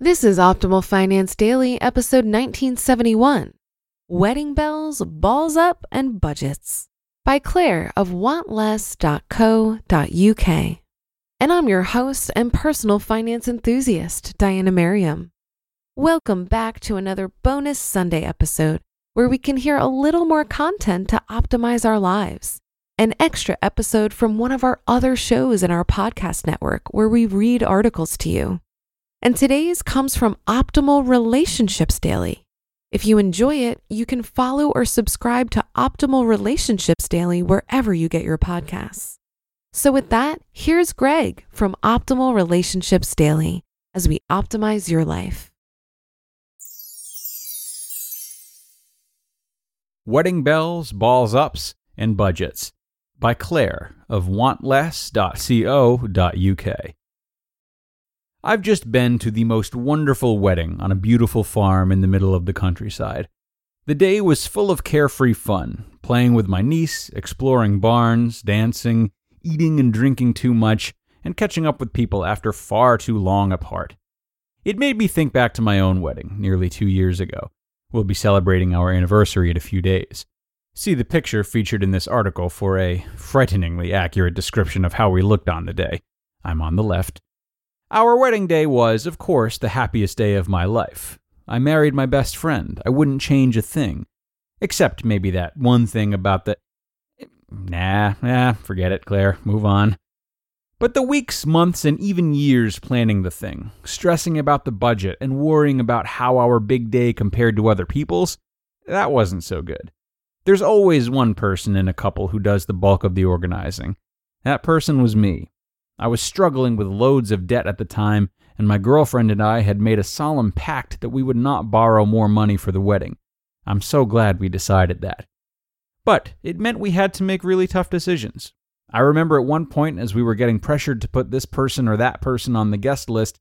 This is Optimal Finance Daily, episode 1971 Wedding Bells, Balls Up, and Budgets by Claire of wantless.co.uk. And I'm your host and personal finance enthusiast, Diana Merriam. Welcome back to another bonus Sunday episode where we can hear a little more content to optimize our lives. An extra episode from one of our other shows in our podcast network where we read articles to you. And today's comes from Optimal Relationships Daily. If you enjoy it, you can follow or subscribe to Optimal Relationships Daily wherever you get your podcasts. So, with that, here's Greg from Optimal Relationships Daily as we optimize your life. Wedding Bells, Balls Ups, and Budgets by Claire of wantless.co.uk. I've just been to the most wonderful wedding on a beautiful farm in the middle of the countryside. The day was full of carefree fun, playing with my niece, exploring barns, dancing, eating and drinking too much, and catching up with people after far too long apart. It made me think back to my own wedding, nearly two years ago. We'll be celebrating our anniversary in a few days. See the picture featured in this article for a frighteningly accurate description of how we looked on the day. I'm on the left, our wedding day was, of course, the happiest day of my life. I married my best friend. I wouldn't change a thing. Except maybe that one thing about the. Nah, nah, forget it, Claire. Move on. But the weeks, months, and even years planning the thing, stressing about the budget, and worrying about how our big day compared to other people's, that wasn't so good. There's always one person in a couple who does the bulk of the organizing. That person was me. I was struggling with loads of debt at the time, and my girlfriend and I had made a solemn pact that we would not borrow more money for the wedding. I'm so glad we decided that. But it meant we had to make really tough decisions. I remember at one point, as we were getting pressured to put this person or that person on the guest list,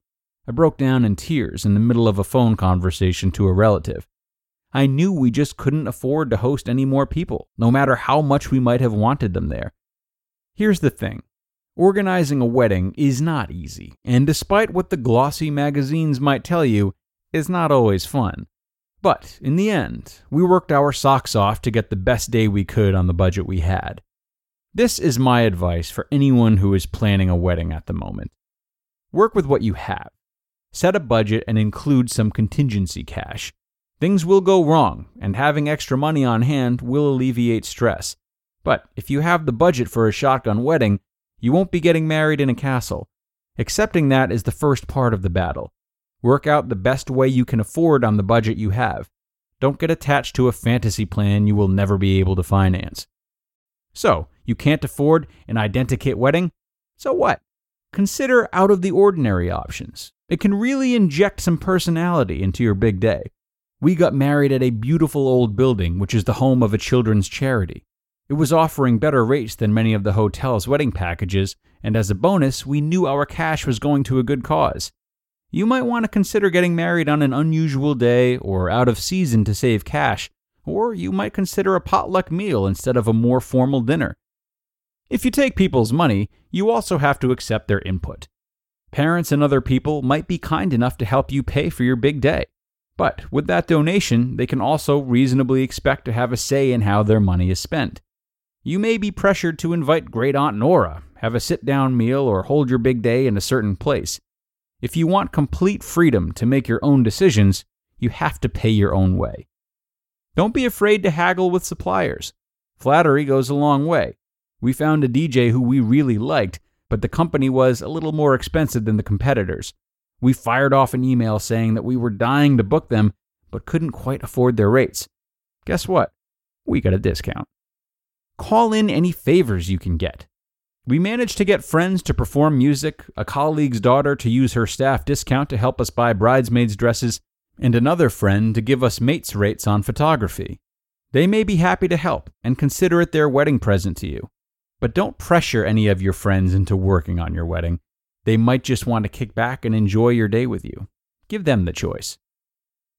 I broke down in tears in the middle of a phone conversation to a relative. I knew we just couldn't afford to host any more people, no matter how much we might have wanted them there. Here's the thing Organizing a wedding is not easy, and despite what the glossy magazines might tell you, is not always fun. But in the end, we worked our socks off to get the best day we could on the budget we had. This is my advice for anyone who is planning a wedding at the moment. Work with what you have. Set a budget and include some contingency cash. Things will go wrong, and having extra money on hand will alleviate stress. But if you have the budget for a shotgun wedding, you won't be getting married in a castle. Accepting that is the first part of the battle. Work out the best way you can afford on the budget you have. Don't get attached to a fantasy plan you will never be able to finance. So, you can't afford an identikit wedding? So what? Consider out of the ordinary options. It can really inject some personality into your big day. We got married at a beautiful old building, which is the home of a children's charity. It was offering better rates than many of the hotel's wedding packages, and as a bonus, we knew our cash was going to a good cause. You might want to consider getting married on an unusual day or out of season to save cash, or you might consider a potluck meal instead of a more formal dinner. If you take people's money, you also have to accept their input. Parents and other people might be kind enough to help you pay for your big day. But with that donation, they can also reasonably expect to have a say in how their money is spent. You may be pressured to invite Great Aunt Nora, have a sit down meal, or hold your big day in a certain place. If you want complete freedom to make your own decisions, you have to pay your own way. Don't be afraid to haggle with suppliers. Flattery goes a long way. We found a DJ who we really liked, but the company was a little more expensive than the competitors. We fired off an email saying that we were dying to book them, but couldn't quite afford their rates. Guess what? We got a discount. Call in any favors you can get. We managed to get friends to perform music, a colleague's daughter to use her staff discount to help us buy bridesmaids' dresses, and another friend to give us mates rates on photography. They may be happy to help and consider it their wedding present to you. But don't pressure any of your friends into working on your wedding. They might just want to kick back and enjoy your day with you. Give them the choice.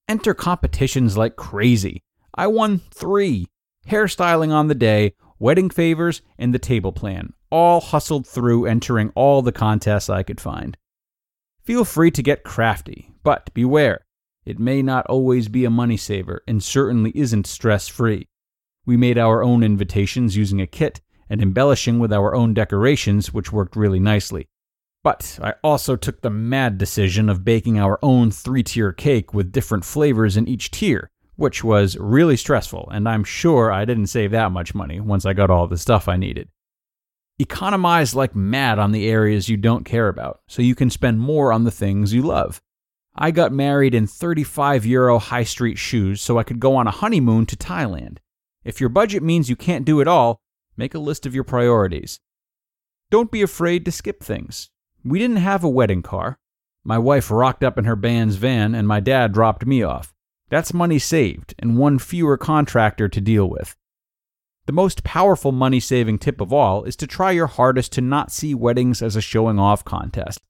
Enter competitions like crazy. I won three hairstyling on the day, wedding favors, and the table plan, all hustled through entering all the contests I could find. Feel free to get crafty, but beware. It may not always be a money saver and certainly isn't stress free. We made our own invitations using a kit and embellishing with our own decorations, which worked really nicely. But I also took the mad decision of baking our own three tier cake with different flavors in each tier, which was really stressful, and I'm sure I didn't save that much money once I got all the stuff I needed. Economize like mad on the areas you don't care about, so you can spend more on the things you love. I got married in 35 euro high street shoes so I could go on a honeymoon to Thailand. If your budget means you can't do it all, make a list of your priorities. Don't be afraid to skip things. We didn't have a wedding car. My wife rocked up in her band's van, and my dad dropped me off. That's money saved and one fewer contractor to deal with. The most powerful money saving tip of all is to try your hardest to not see weddings as a showing off contest.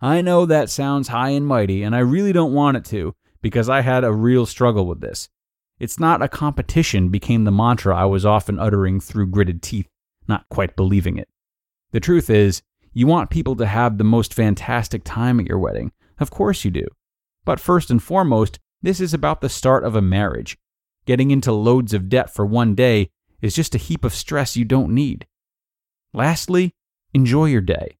I know that sounds high and mighty, and I really don't want it to, because I had a real struggle with this. It's not a competition became the mantra I was often uttering through gritted teeth, not quite believing it. The truth is, you want people to have the most fantastic time at your wedding. Of course you do. But first and foremost, this is about the start of a marriage. Getting into loads of debt for one day is just a heap of stress you don't need. Lastly, enjoy your day.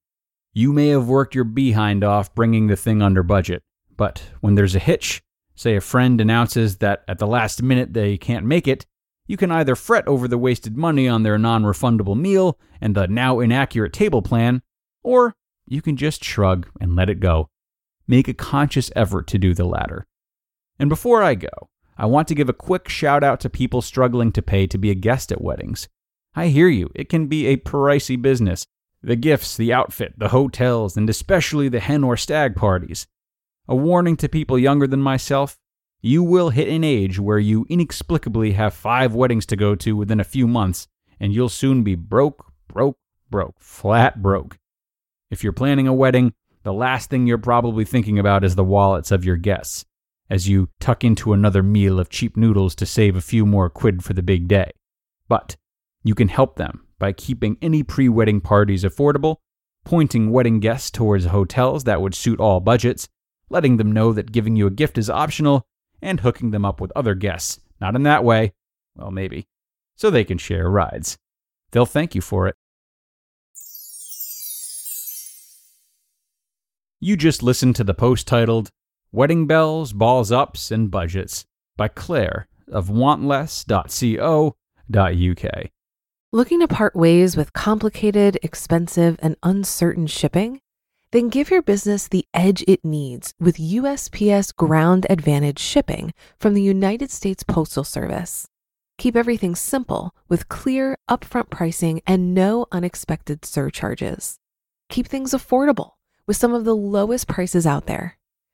You may have worked your behind off bringing the thing under budget, but when there's a hitch, say a friend announces that at the last minute they can't make it, you can either fret over the wasted money on their non refundable meal and the now inaccurate table plan, or you can just shrug and let it go. Make a conscious effort to do the latter. And before I go, I want to give a quick shout out to people struggling to pay to be a guest at weddings. I hear you, it can be a pricey business, the gifts, the outfit, the hotels, and especially the hen or stag parties. A warning to people younger than myself you will hit an age where you inexplicably have five weddings to go to within a few months, and you'll soon be broke, broke, broke, flat broke. If you're planning a wedding, the last thing you're probably thinking about is the wallets of your guests, as you tuck into another meal of cheap noodles to save a few more quid for the big day. But you can help them by keeping any pre wedding parties affordable, pointing wedding guests towards hotels that would suit all budgets, letting them know that giving you a gift is optional, and hooking them up with other guests. Not in that way, well, maybe, so they can share rides. They'll thank you for it. You just listened to the post titled Wedding Bells, Balls Ups, and Budgets by Claire of wantless.co.uk. Looking to part ways with complicated, expensive, and uncertain shipping? Then give your business the edge it needs with USPS Ground Advantage shipping from the United States Postal Service. Keep everything simple with clear, upfront pricing and no unexpected surcharges. Keep things affordable with some of the lowest prices out there.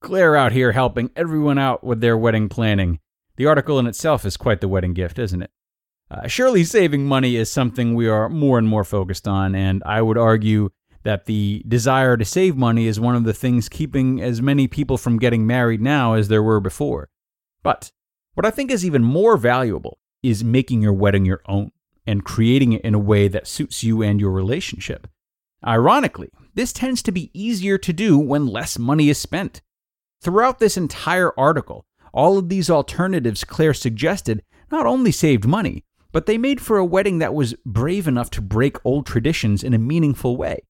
Claire out here helping everyone out with their wedding planning. The article in itself is quite the wedding gift, isn't it? Uh, surely saving money is something we are more and more focused on, and I would argue that the desire to save money is one of the things keeping as many people from getting married now as there were before. But what I think is even more valuable is making your wedding your own and creating it in a way that suits you and your relationship. Ironically, this tends to be easier to do when less money is spent. Throughout this entire article, all of these alternatives Claire suggested not only saved money, but they made for a wedding that was brave enough to break old traditions in a meaningful way.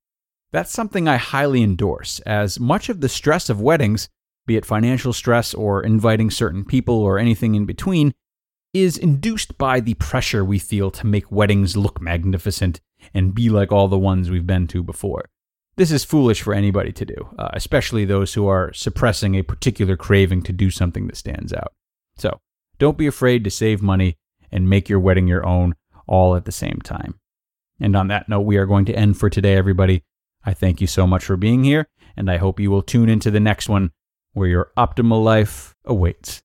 That's something I highly endorse, as much of the stress of weddings, be it financial stress or inviting certain people or anything in between, is induced by the pressure we feel to make weddings look magnificent and be like all the ones we've been to before. This is foolish for anybody to do, uh, especially those who are suppressing a particular craving to do something that stands out. So, don't be afraid to save money and make your wedding your own all at the same time. And on that note, we are going to end for today, everybody. I thank you so much for being here, and I hope you will tune into the next one where your optimal life awaits.